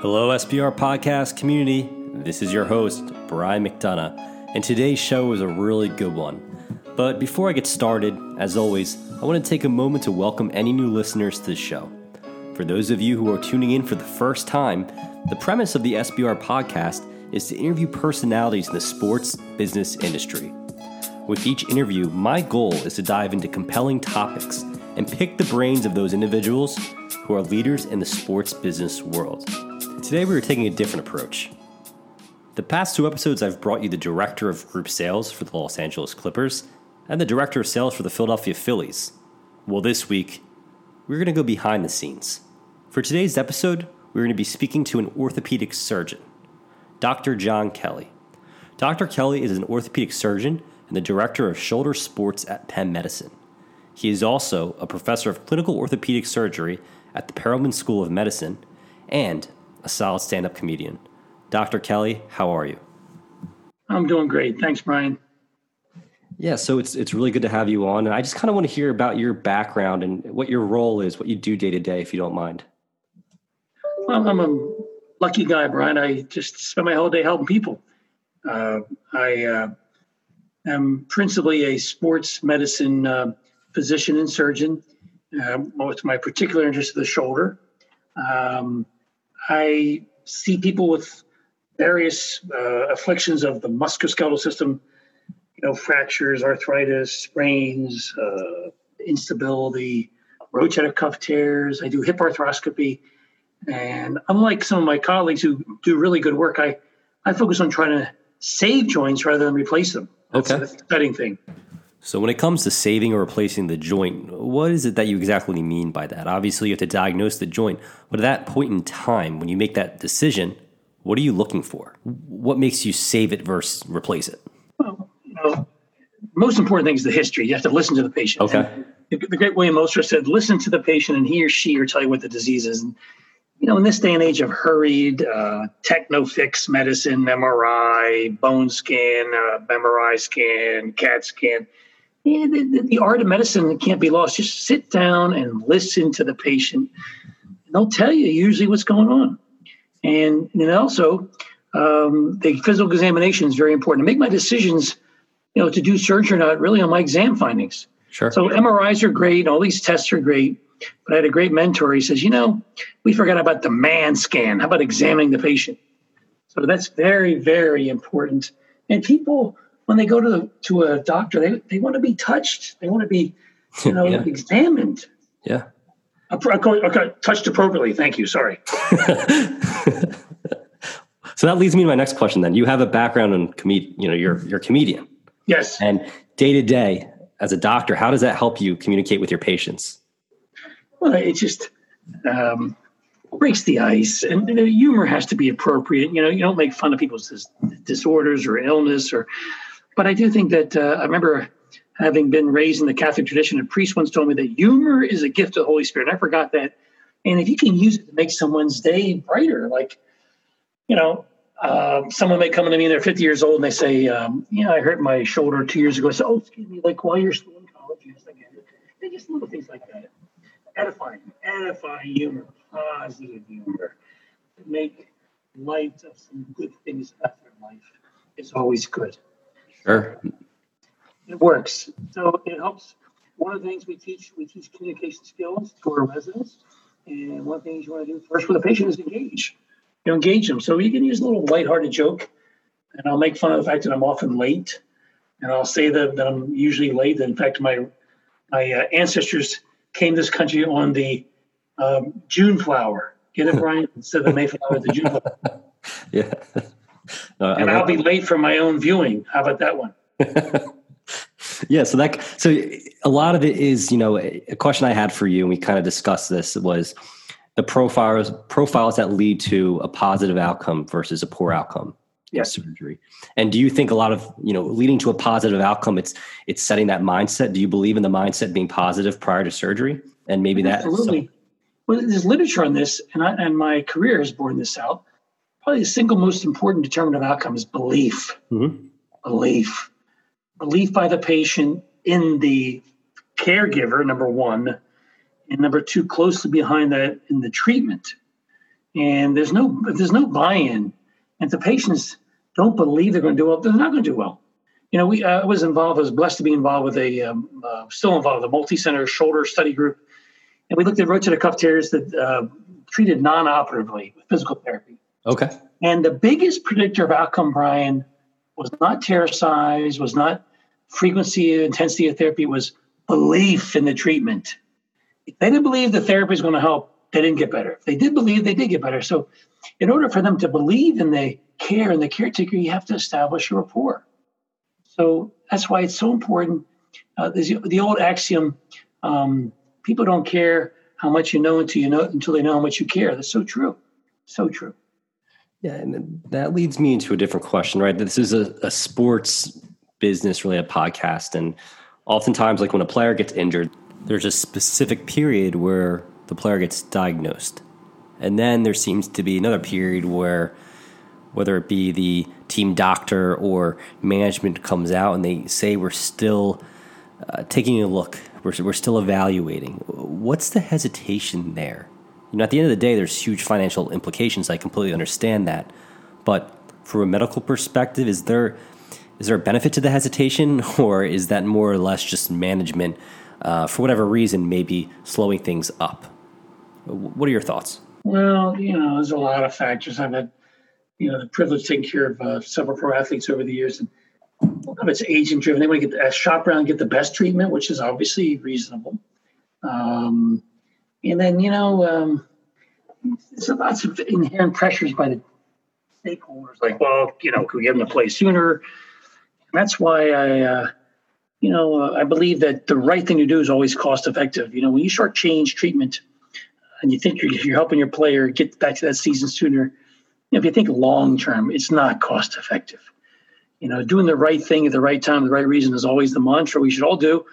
Hello, SBR podcast community. This is your host, Brian McDonough, and today's show is a really good one. But before I get started, as always, I want to take a moment to welcome any new listeners to the show. For those of you who are tuning in for the first time, the premise of the SBR podcast is to interview personalities in the sports business industry. With each interview, my goal is to dive into compelling topics and pick the brains of those individuals who are leaders in the sports business world. Today, we are taking a different approach. The past two episodes, I've brought you the director of group sales for the Los Angeles Clippers and the director of sales for the Philadelphia Phillies. Well, this week, we're going to go behind the scenes. For today's episode, we're going to be speaking to an orthopedic surgeon, Dr. John Kelly. Dr. Kelly is an orthopedic surgeon and the director of shoulder sports at Penn Medicine. He is also a professor of clinical orthopedic surgery at the Perelman School of Medicine and a solid stand up comedian. Dr. Kelly, how are you? I'm doing great. Thanks, Brian. Yeah, so it's it's really good to have you on, and I just kind of want to hear about your background and what your role is, what you do day to day, if you don't mind. Well, I'm a lucky guy, Brian. I just spend my whole day helping people. Uh, I uh, am principally a sports medicine uh, physician and surgeon. Uh, most my particular interest is the shoulder. Um, I see people with various uh, afflictions of the musculoskeletal system, you know, fractures, arthritis, sprains, uh, instability, rotator cuff tears. I do hip arthroscopy. And unlike some of my colleagues who do really good work, I, I focus on trying to save joints rather than replace them. That's okay. an exciting thing. So, when it comes to saving or replacing the joint, what is it that you exactly mean by that? Obviously, you have to diagnose the joint, but at that point in time, when you make that decision, what are you looking for? What makes you save it versus replace it? Well, you know, most important thing is the history. You have to listen to the patient. Okay. And the, great William Osler said, listen to the patient and he or she will tell you what the disease is. And, you know, in this day and age of hurried uh, techno-fix medicine, MRI, bone scan, uh, MRI scan, CAT scan, yeah, the, the, the, art of medicine can't be lost. Just sit down and listen to the patient. They'll tell you usually what's going on. And, and also, um, the physical examination is very important. To make my decisions, you know, to do surgery or not, really on my exam findings. Sure. So MRIs are great. All these tests are great. But I had a great mentor. He says, you know, we forgot about the man scan. How about examining the patient? So that's very, very important. And people when they go to the, to a doctor, they, they want to be touched. They want to be, you know, Yeah. examined. Yeah. Appro- Okay, touched appropriately. Thank you. Sorry. So that leads me to my next question. Then you have a background in comed, you know, you're you're a comedian, Yes. and day to day as a doctor, how does that help you communicate with your patients? Well, it just um, breaks the ice, and know, humor has to be appropriate. You know, you don't make fun of people's dis- disorders or illness, or. But I do think that uh, I remember having been raised in the Catholic tradition. A priest once told me that humor is a gift of the Holy Spirit. And I forgot that, and if you can use it to make someone's day brighter, like you know. Um, someone may come to me and they're 50 years old and they say, um, "Yeah, I hurt my shoulder two years ago." Say, "Oh, excuse me, like while you're still in college?" Yes, I get it. They're just little things like that edifying, edifying humor, positive humor, to make light of some good things about their life is always good. Sure. It works. So it helps. One of the things we teach, we teach communication skills to our residents. And one of the things you want to do first with a patient is engage. You know, engage them. So you can use a little lighthearted joke, and I'll make fun of the fact that I'm often late, and I'll say that, that I'm usually late. That In fact, my my uh, ancestors came to this country on the um, June flower. Get it, Brian? Instead of the Mayflower, the June flower. Yeah. Uh, no, I And I'll be late for my own viewing. How about that one? yeah so that so a lot of it is you know a a question i had for you and we kind of discussed this was the profiles profiles that lead to a positive outcome versus a poor outcome Yes. surgery and do you think a lot of you know leading to a positive outcome it's it's setting that mindset do you believe in the mindset being positive prior to surgery and maybe that Absolutely. Well, there's literature on this, and, I, and my career has borne this out. Probably the single most important determinant of outcome is belief. Mhm. Belief. Belief by the patient in the caregiver, number one. And number two, closely behind that in the treatment. and there's no there's no buy-in, and the patients don't believe they're going to do well, they're not going to do well. You know, we uh, I was involved. I was blessed to be involved with a um, uh, still involved with a multi-center shoulder study group, and we looked at rotator cuff tears that uh, treated non-operatively with physical therapy. Okay. And the biggest predictor of outcome, Brian, was not tear size, was not frequency, intensity of therapy, was belief in the treatment. If they didn't believe the therapy is going to help, they didn't get better. If they did believe, they did get better. So, in order for them to believe in the care and the caretaker, you have to establish a rapport. So that's why it's so important. Uh, the old axiom: um, people don't care how much you know until you know until they know how much you care. That's so true, so true. Yeah, and that leads me into a different question, right? This is a, a sports business related podcast, and oftentimes, like when a player gets injured, there's a specific period where the player gets diagnosed. And then there seems to be another period where, whether it be the team doctor or management comes out and they say we're still uh, taking a look, we're, we're still evaluating. What's the hesitation there? You know, at the end of the day, there's huge financial implications. I completely understand that. But from a medical perspective, is there is there a benefit to the hesitation, or is that more or less just management, uh, for whatever reason, maybe slowing things up? What are your thoughts? Well, you know, there's a lot of factors. I've had, you know, the privilege taking care of uh, several pro athletes over the years, and a lot of it's agent driven. They want to get the, shop around, get the best treatment, which is obviously reasonable. Um, and then, you know, um, there's lots of inherent pressures by the stakeholders, like, well, you know, could we get them to play sooner? that's why I, uh, you know, uh, I believe that the right thing to do is always cost effective. You know, when you shortchange treatment and you think you're, you're helping your player get back to that season sooner, you know, if you think long term, it's not cost effective. You know, doing the right thing at the right time, the right reason is always the mantra we should all do.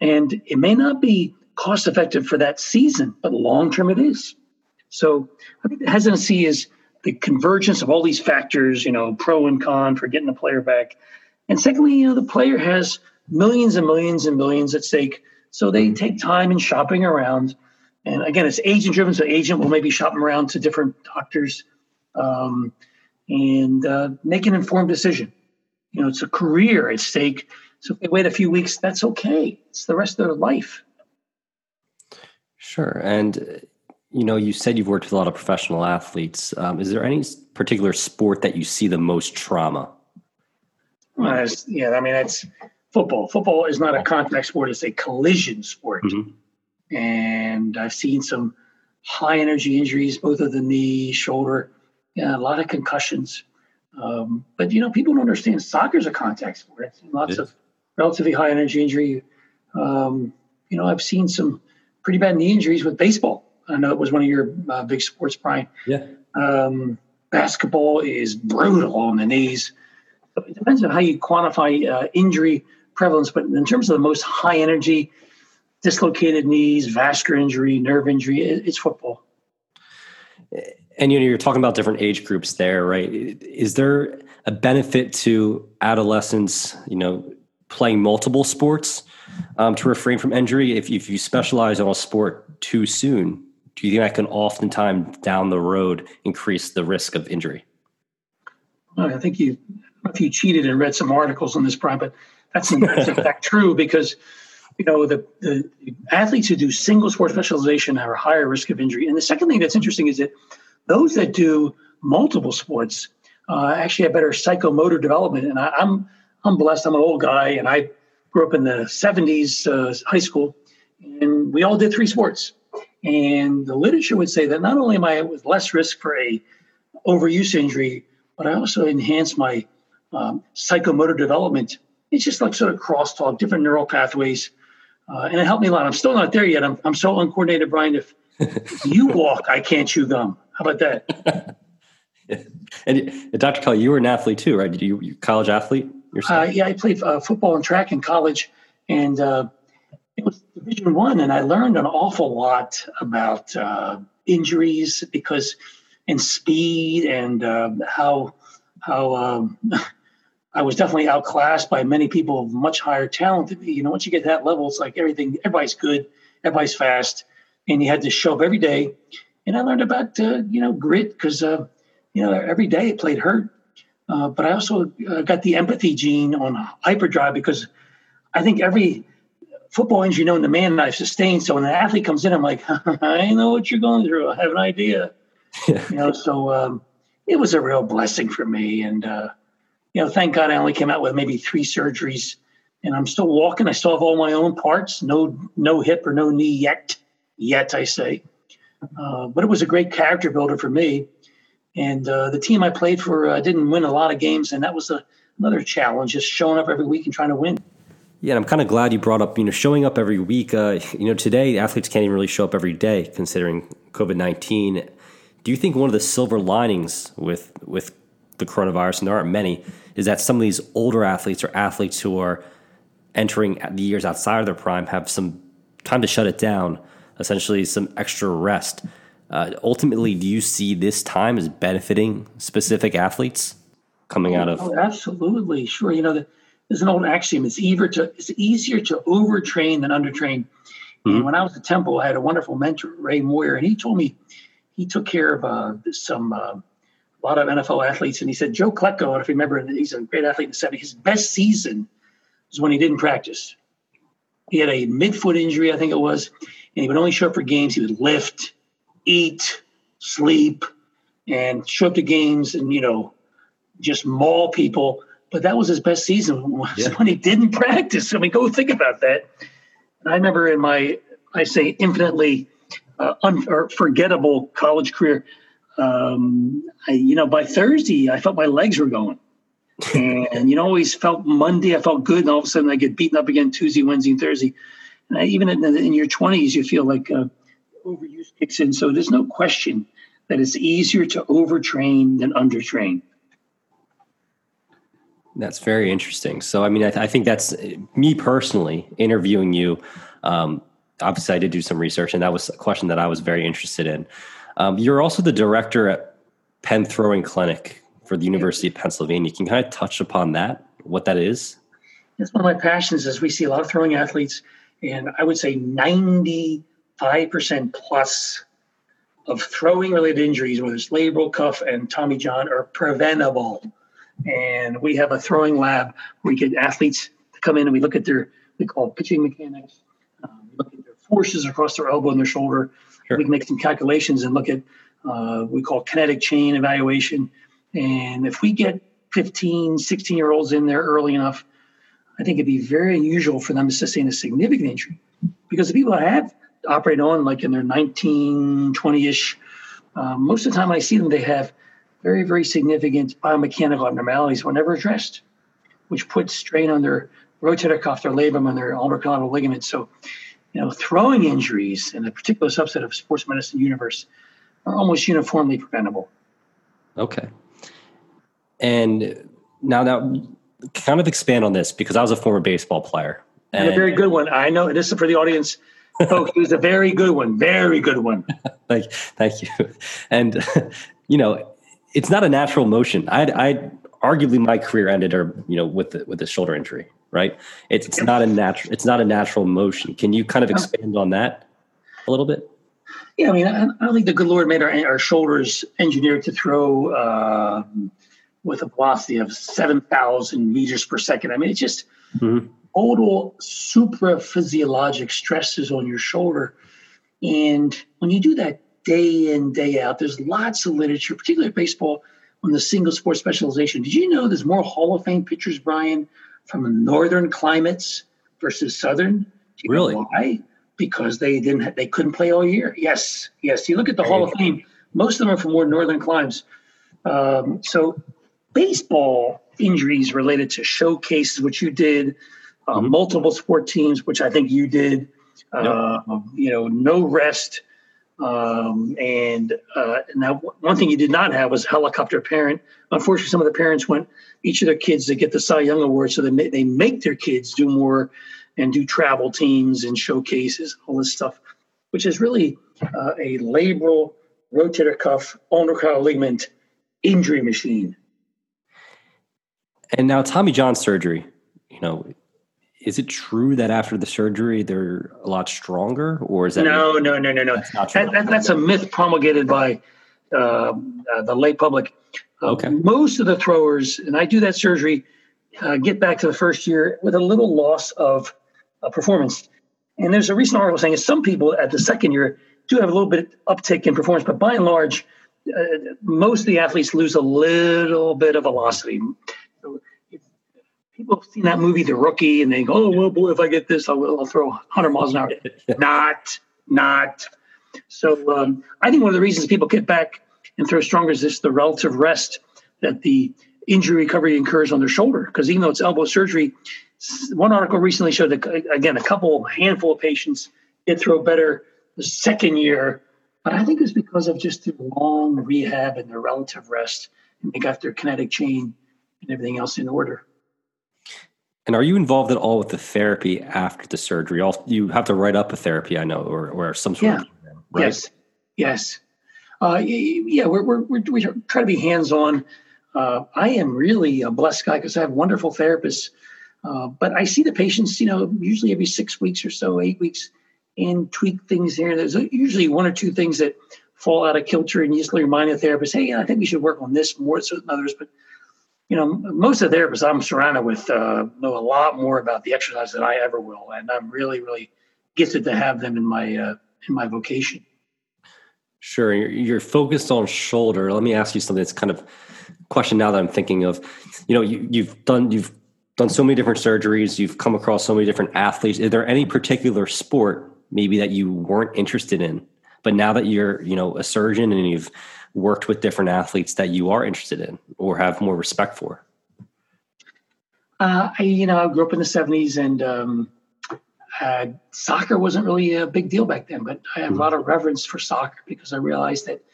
And it may not be cost effective for that season, but long term it is. So I think the hesitancy is the convergence of all these factors, you know, pro and con for getting the player back. And secondly, you know, the player has millions and millions and millions at stake. So they take time in shopping around. And again, it's agent driven. So agent will maybe shop them around to different doctors um, and uh, make an informed decision. You know, it's a career at stake. So if they wait a few weeks, that's okay. It's the rest of their life. Sure. And, you know, you said you've worked with a lot of professional athletes. Um, is there any particular sport that you see the most trauma? Well, yeah, I mean, that's football. Football is not a contact sport, it's a collision sport. Mm-hmm. And I've seen some high energy injuries, both of the knee, shoulder, yeah, a lot of concussions. Um, but, you know, people don't understand soccer is a contact sport. Seen lots of relatively high energy injury. Um, you know, I've seen some pretty bad knee injuries with baseball. I know it was one of your uh, big sports, Brian. Yeah. Um, basketball is brutal on the knees it depends on how you quantify uh, injury prevalence, but in terms of the most high energy, dislocated knees, vascular injury, nerve injury, it, it's football. And you know, you're talking about different age groups there, right? Is there a benefit to adolescents, you know, playing multiple sports um, to refrain from injury? If, if you specialize on a sport too soon, do you think that can oftentimes down the road increase the risk of injury? I think you if you cheated and read some articles on this, Brian, but that's in, that's in fact true because you know the, the athletes who do single sport specialization have a higher risk of injury. And the second thing that's interesting is that those that do multiple sports uh, actually have better psychomotor development. And I, I'm, I'm blessed. I'm an old guy, and I grew up in the '70s uh, high school, and we all did three sports. And the literature would say that not only am I with less risk for a overuse injury, but I also enhance my um, psychomotor development. It's just like sort of crosstalk, different neural pathways. Uh, and it helped me a lot. I'm still not there yet. I'm, I'm so uncoordinated, Brian. If, you walk, I can't chew gum. How about that? and Dr. Kelly, you were an athlete too, right? Did you, you college athlete yourself? Uh, yeah, I played uh, football and track in college, and uh, it was Division One, and I learned an awful lot about uh, injuries because and speed and uh, how how um, I was definitely outclassed by many people of much higher talent than me. You know, once you get that level, it's like everything, everybody's good, everybody's fast, and you had to show up every day and I learned about uh, you know grit because uh, you know every day I played hurt, uh, but I also uh, got the empathy gene on hyperdrive because I think every football injury known to man I've sustained. So when an athlete comes in, I'm like, I know what you're going through. I have an idea. you know, so um, it was a real blessing for me, and uh, you know, thank God I only came out with maybe three surgeries, and I'm still walking. I still have all my own parts. No, no hip or no knee yet. Yet I say. Uh, but it was a great character builder for me. And uh, the team I played for uh, didn't win a lot of games, and that was a, another challenge, just showing up every week and trying to win. Yeah, and I'm kind of glad you brought up, you know, showing up every week. Uh, you know, today athletes can't even really show up every day, considering COVID nineteen. Do you think one of the silver linings with with the coronavirus, and there aren't many, is that some of these older athletes or athletes who are entering the years outside of their prime have some time to shut it down, essentially some extra rest. Uh, ultimately, do you see this time as benefiting specific athletes coming out of? Oh, absolutely, sure. You know, there's an old axiom: it's easier to it's easier to overtrain than undertrain. Mm-hmm. And when I was at Temple, I had a wonderful mentor, Ray Moyer, and he told me he took care of uh, some uh, a lot of NFL athletes, and he said Joe Klecko, if you remember, he's a great athlete in the '70s. His best season was when he didn't practice. He had a midfoot injury, I think it was, and he would only show up for games. He would lift, eat, sleep, and show up to games and, you know, just maul people. But that was his best season yeah. when he didn't practice. I mean, go think about that. And I remember in my, I say, infinitely uh, unforgettable college career, um, I, you know, by Thursday, I felt my legs were going. and you know, always felt Monday, I felt good, and all of a sudden I get beaten up again Tuesday, Wednesday, and Thursday. And I, even in, in, your 20s, you feel like uh, overuse kicks in. So there's no question that it's easier to overtrain than undertrain. That's very interesting. So, I mean, I, th- I think that's me personally interviewing you. Um, obviously, I did do some research, and that was a question that I was very interested in. Um, you're also the director at Penn Throwing Clinic for the University of Pennsylvania. Can you kind of touch upon that, what that is? It's one of my passions. Is we see a lot of throwing athletes, and I would say 95% plus of throwing related injuries, whether it's labral cuff and Tommy John, are preventable. And we have a throwing lab where we get athletes to come in and we look at their, we call pitching mechanics, um, we look at their forces across their elbow and their shoulder. Sure. We can make some calculations and look at, uh, we call kinetic chain evaluation. And if we get 15, 16 year olds in there early enough, I think it'd be very unusual for them to sustain a significant injury because the people that have operated on, like in their 19, 20 ish, uh, most of the time I see them, they have very, very significant biomechanical abnormalities were never addressed, which puts strain on their rotator cuff, their labrum, and their ulnar collateral ligaments. So, you know, throwing injuries in a particular subset of sports medicine universe are almost uniformly preventable. Okay. And now, that kind of expand on this because I was a former baseball player. And, and a very good one. I know this is for the audience. Folks, it was a very good one. Very good one. thank, thank you. And, you know, it's not a natural motion. I, I arguably my career ended, or you know, with the, with the shoulder injury. Right? It's, it's not a natural. It's not a natural motion. Can you kind of expand on that a little bit? Yeah, I mean, I, I think the good Lord made our, our shoulders engineered to throw uh, with a velocity of 7,000 meters per second. I mean, it's just mm-hmm. total supraphysiologic stresses on your shoulder. And when you do that day in, day out, there's lots of literature, particularly baseball, on the single sport specialization. Did you know there's more Hall of Fame pitchers, Brian, from northern climates versus southern? really? why? Because they didn't they couldn't play all year. Yes, yes. You look at the Hall of Fame, most of them are from more northern climes. Um, so baseball injuries related to showcases, which you did, uh, mm-hmm. multiple sport teams, which I think you did. Uh, You know, no rest. Um, and uh, now, one thing you did not have was helicopter parent. Unfortunately, some of the parents want each of their kids to get the Cy Young Award, so they they make their kids do more and do travel teams and showcases, all this stuff, which is really uh, a labral rotator cuff ulnar ligament injury machine. And now Tommy John surgery, you know, is it true that after the surgery they're a lot stronger, or is that no, no, no, no, no? That's, that, that, that's a myth promulgated by uh, uh, the lay public. Uh, okay. Most of the throwers, and I do that surgery, uh, get back to the first year with a little loss of uh, performance. And there's a recent article saying that some people at the second year do have a little bit uptick in performance, but by and large, uh, most of the athletes lose a little bit of velocity people have seen that movie, The Rookie, and they go, "Oh well, boy, if I get this, I'll, I'll throw 100 miles an hour." not, not. So um, I think one of the reasons people get back and throw stronger is this: the relative rest that the injury recovery incurs on their shoulder. Because even though it's elbow surgery, one article recently showed that again a couple handful of patients did throw better the second year, but I think it's because of just the long rehab and their relative rest, and they got their kinetic chain and everything else in order. And are you involved at all with the therapy after the surgery? You have to write up a therapy, I know, or, or some sort yeah. of program, right? Yes, yes. Uh, yeah, we're, we're, we're, we try to be hands on. Uh, I am really a blessed guy because I have wonderful therapists. Uh, but I see the patients, you know, usually every six weeks or so, eight weeks, and tweak things here. There's usually one or two things that fall out of kilter, and you just remind the therapist, hey, I think we should work on this more so than others. But you know, most of the therapists I'm surrounded with uh, know a lot more about the exercise than I ever will, and I'm really, really gifted to have them in my uh, in my vocation. Sure, you're, focused on shoulder. Let me ask you something. That's kind of question now that I'm thinking of. You know, you, you've done you've done so many different surgeries. You've come across so many different athletes. Is there any particular sport maybe that you weren't interested in, but now that you're you know a surgeon and you've worked with different athletes that you are interested in or have more respect for? Uh, I, you know, I grew up in the '70s, and um, uh, soccer wasn't really a big deal back then. But I have mm-hmm. a lot of reverence for soccer because I realized that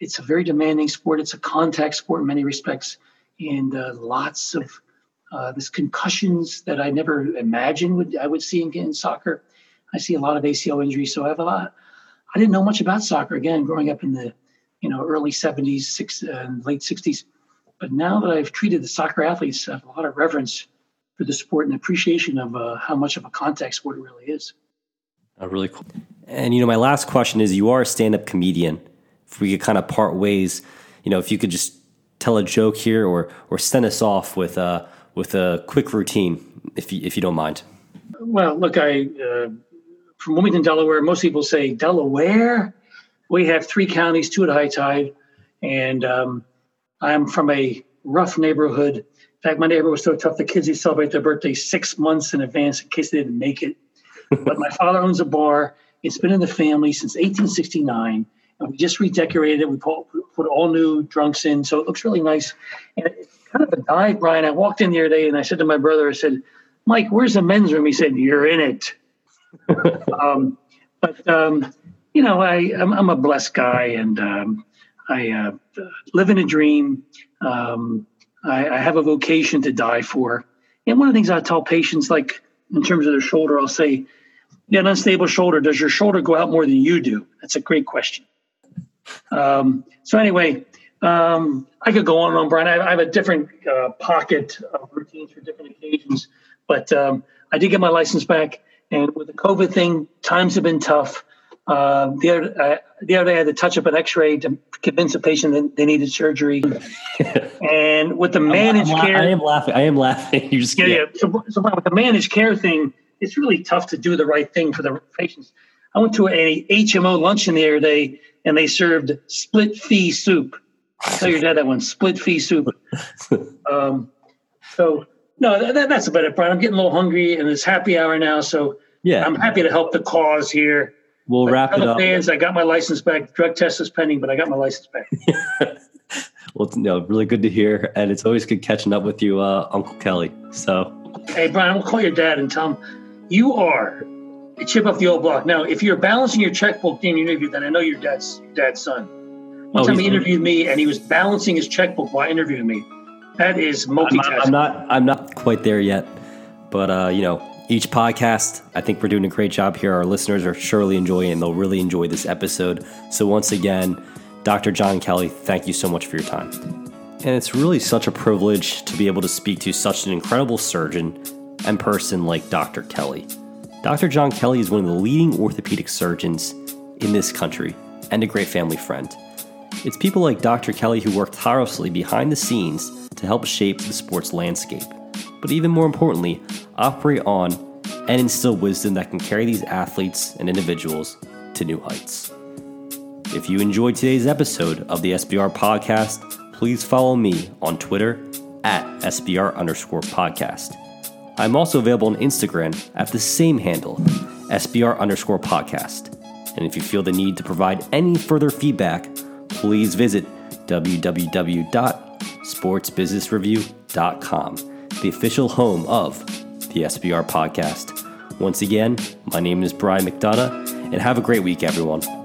it's a very demanding sport. It's a contact sport in many respects, and uh, lots of uh, this concussions that I never imagined would I would see in, in soccer. I see a lot of ACL injuries, so I have a lot. I didn't know much about soccer again growing up in the you know, early 70s, six, uh, late 60s. But now that I've treated the soccer athletes, I have a lot of reverence for the sport and appreciation of uh, how much of a contact sport it really is. Oh, really cool. And, you know, my last question is you are a stand up comedian. If we could kind of part ways, you know, if you could just tell a joke here or, or send us off with, uh, with a quick routine, if you, if you don't mind. Well, look, I, uh, from Wilmington, Delaware, most people say Delaware we have three counties, two at high tide, and um, I'm from a rough neighborhood. In fact, my neighbor was so tough, the kids, they celebrate their birthday six months in advance in case they didn't make it. but my father owns a bar. It's been in the family since 1869. And we just redecorated it. We put, put all new drunks in, so it looks really nice. And it's kind of a dive, Brian. I walked in the other day and I said to my brother, I said, Mike, where's the men's room? He said, You're in it. um, but um, you know, I I'm, I'm a blessed guy, and um, I uh, live in a dream. Um, I, I, have a vocation to die for. And one of the things I tell patients, like in terms of their shoulder, I'll say, "Yeah, an unstable shoulder. Does your shoulder go out more than you do?" That's a great question. Um, so anyway, um, I could go on and on, Brian. I, I have a different uh, pocket of routines for different occasions, but um, I did get my license back. And with the COVID thing, times have been tough. Uh, the, other, uh, the other day, I had to touch up an X-ray to convince a patient that they needed surgery. and with the managed I'm, I'm, care, I am laughing. I am laughing. You just yeah, yeah. So, so with the managed care thing, it's really tough to do the right thing for the patients. I went to a HMO luncheon the other day, and they served split fee soup. Tell your dad that one split fee soup. um, so no, that, that's about it, Brian. I'm getting a little hungry, and it's happy hour now, so yeah, I'm happy to help the cause here we'll wrap it up. Fans, I got my license back. Drug test is pending, but I got my license back. well, no, really good to hear, and it's always good catching up with you, uh, Uncle Kelly. So, hey, Brian, I'm gonna call your dad and tell him you are a chip off the old block. Now, if you're balancing your checkbook in your interview, then I know your dad's your dad's son. One oh, time he interviewed me, and he was balancing his checkbook while interviewing me. That is multitasking. I'm not. I'm not, I'm not quite there yet, but uh, you know, each podcast. I think we're doing a great job here. Our listeners are surely enjoying and they'll really enjoy this episode. So, once again, Dr. John Kelly, thank you so much for your time. And it's really such a privilege to be able to speak to such an incredible surgeon, and person like Dr. Kelly. Dr. John Kelly is one of the leading orthopedic surgeons in this country and a great family friend. It's people like Dr. Kelly who work tirelessly behind the scenes to help shape the sports landscape, but even more importantly, operate on and instill wisdom that can carry these athletes and individuals to new heights. If you enjoyed today's episode of the SBR podcast, please follow me on Twitter at SBR underscore podcast. I'm also available on Instagram at the same handle, SBR underscore podcast. And if you feel the need to provide any further feedback, please visit www.sportsbusinessreview.com, the official home of the SBR podcast. Once again, my name is Brian McDonough, and have a great week, everyone.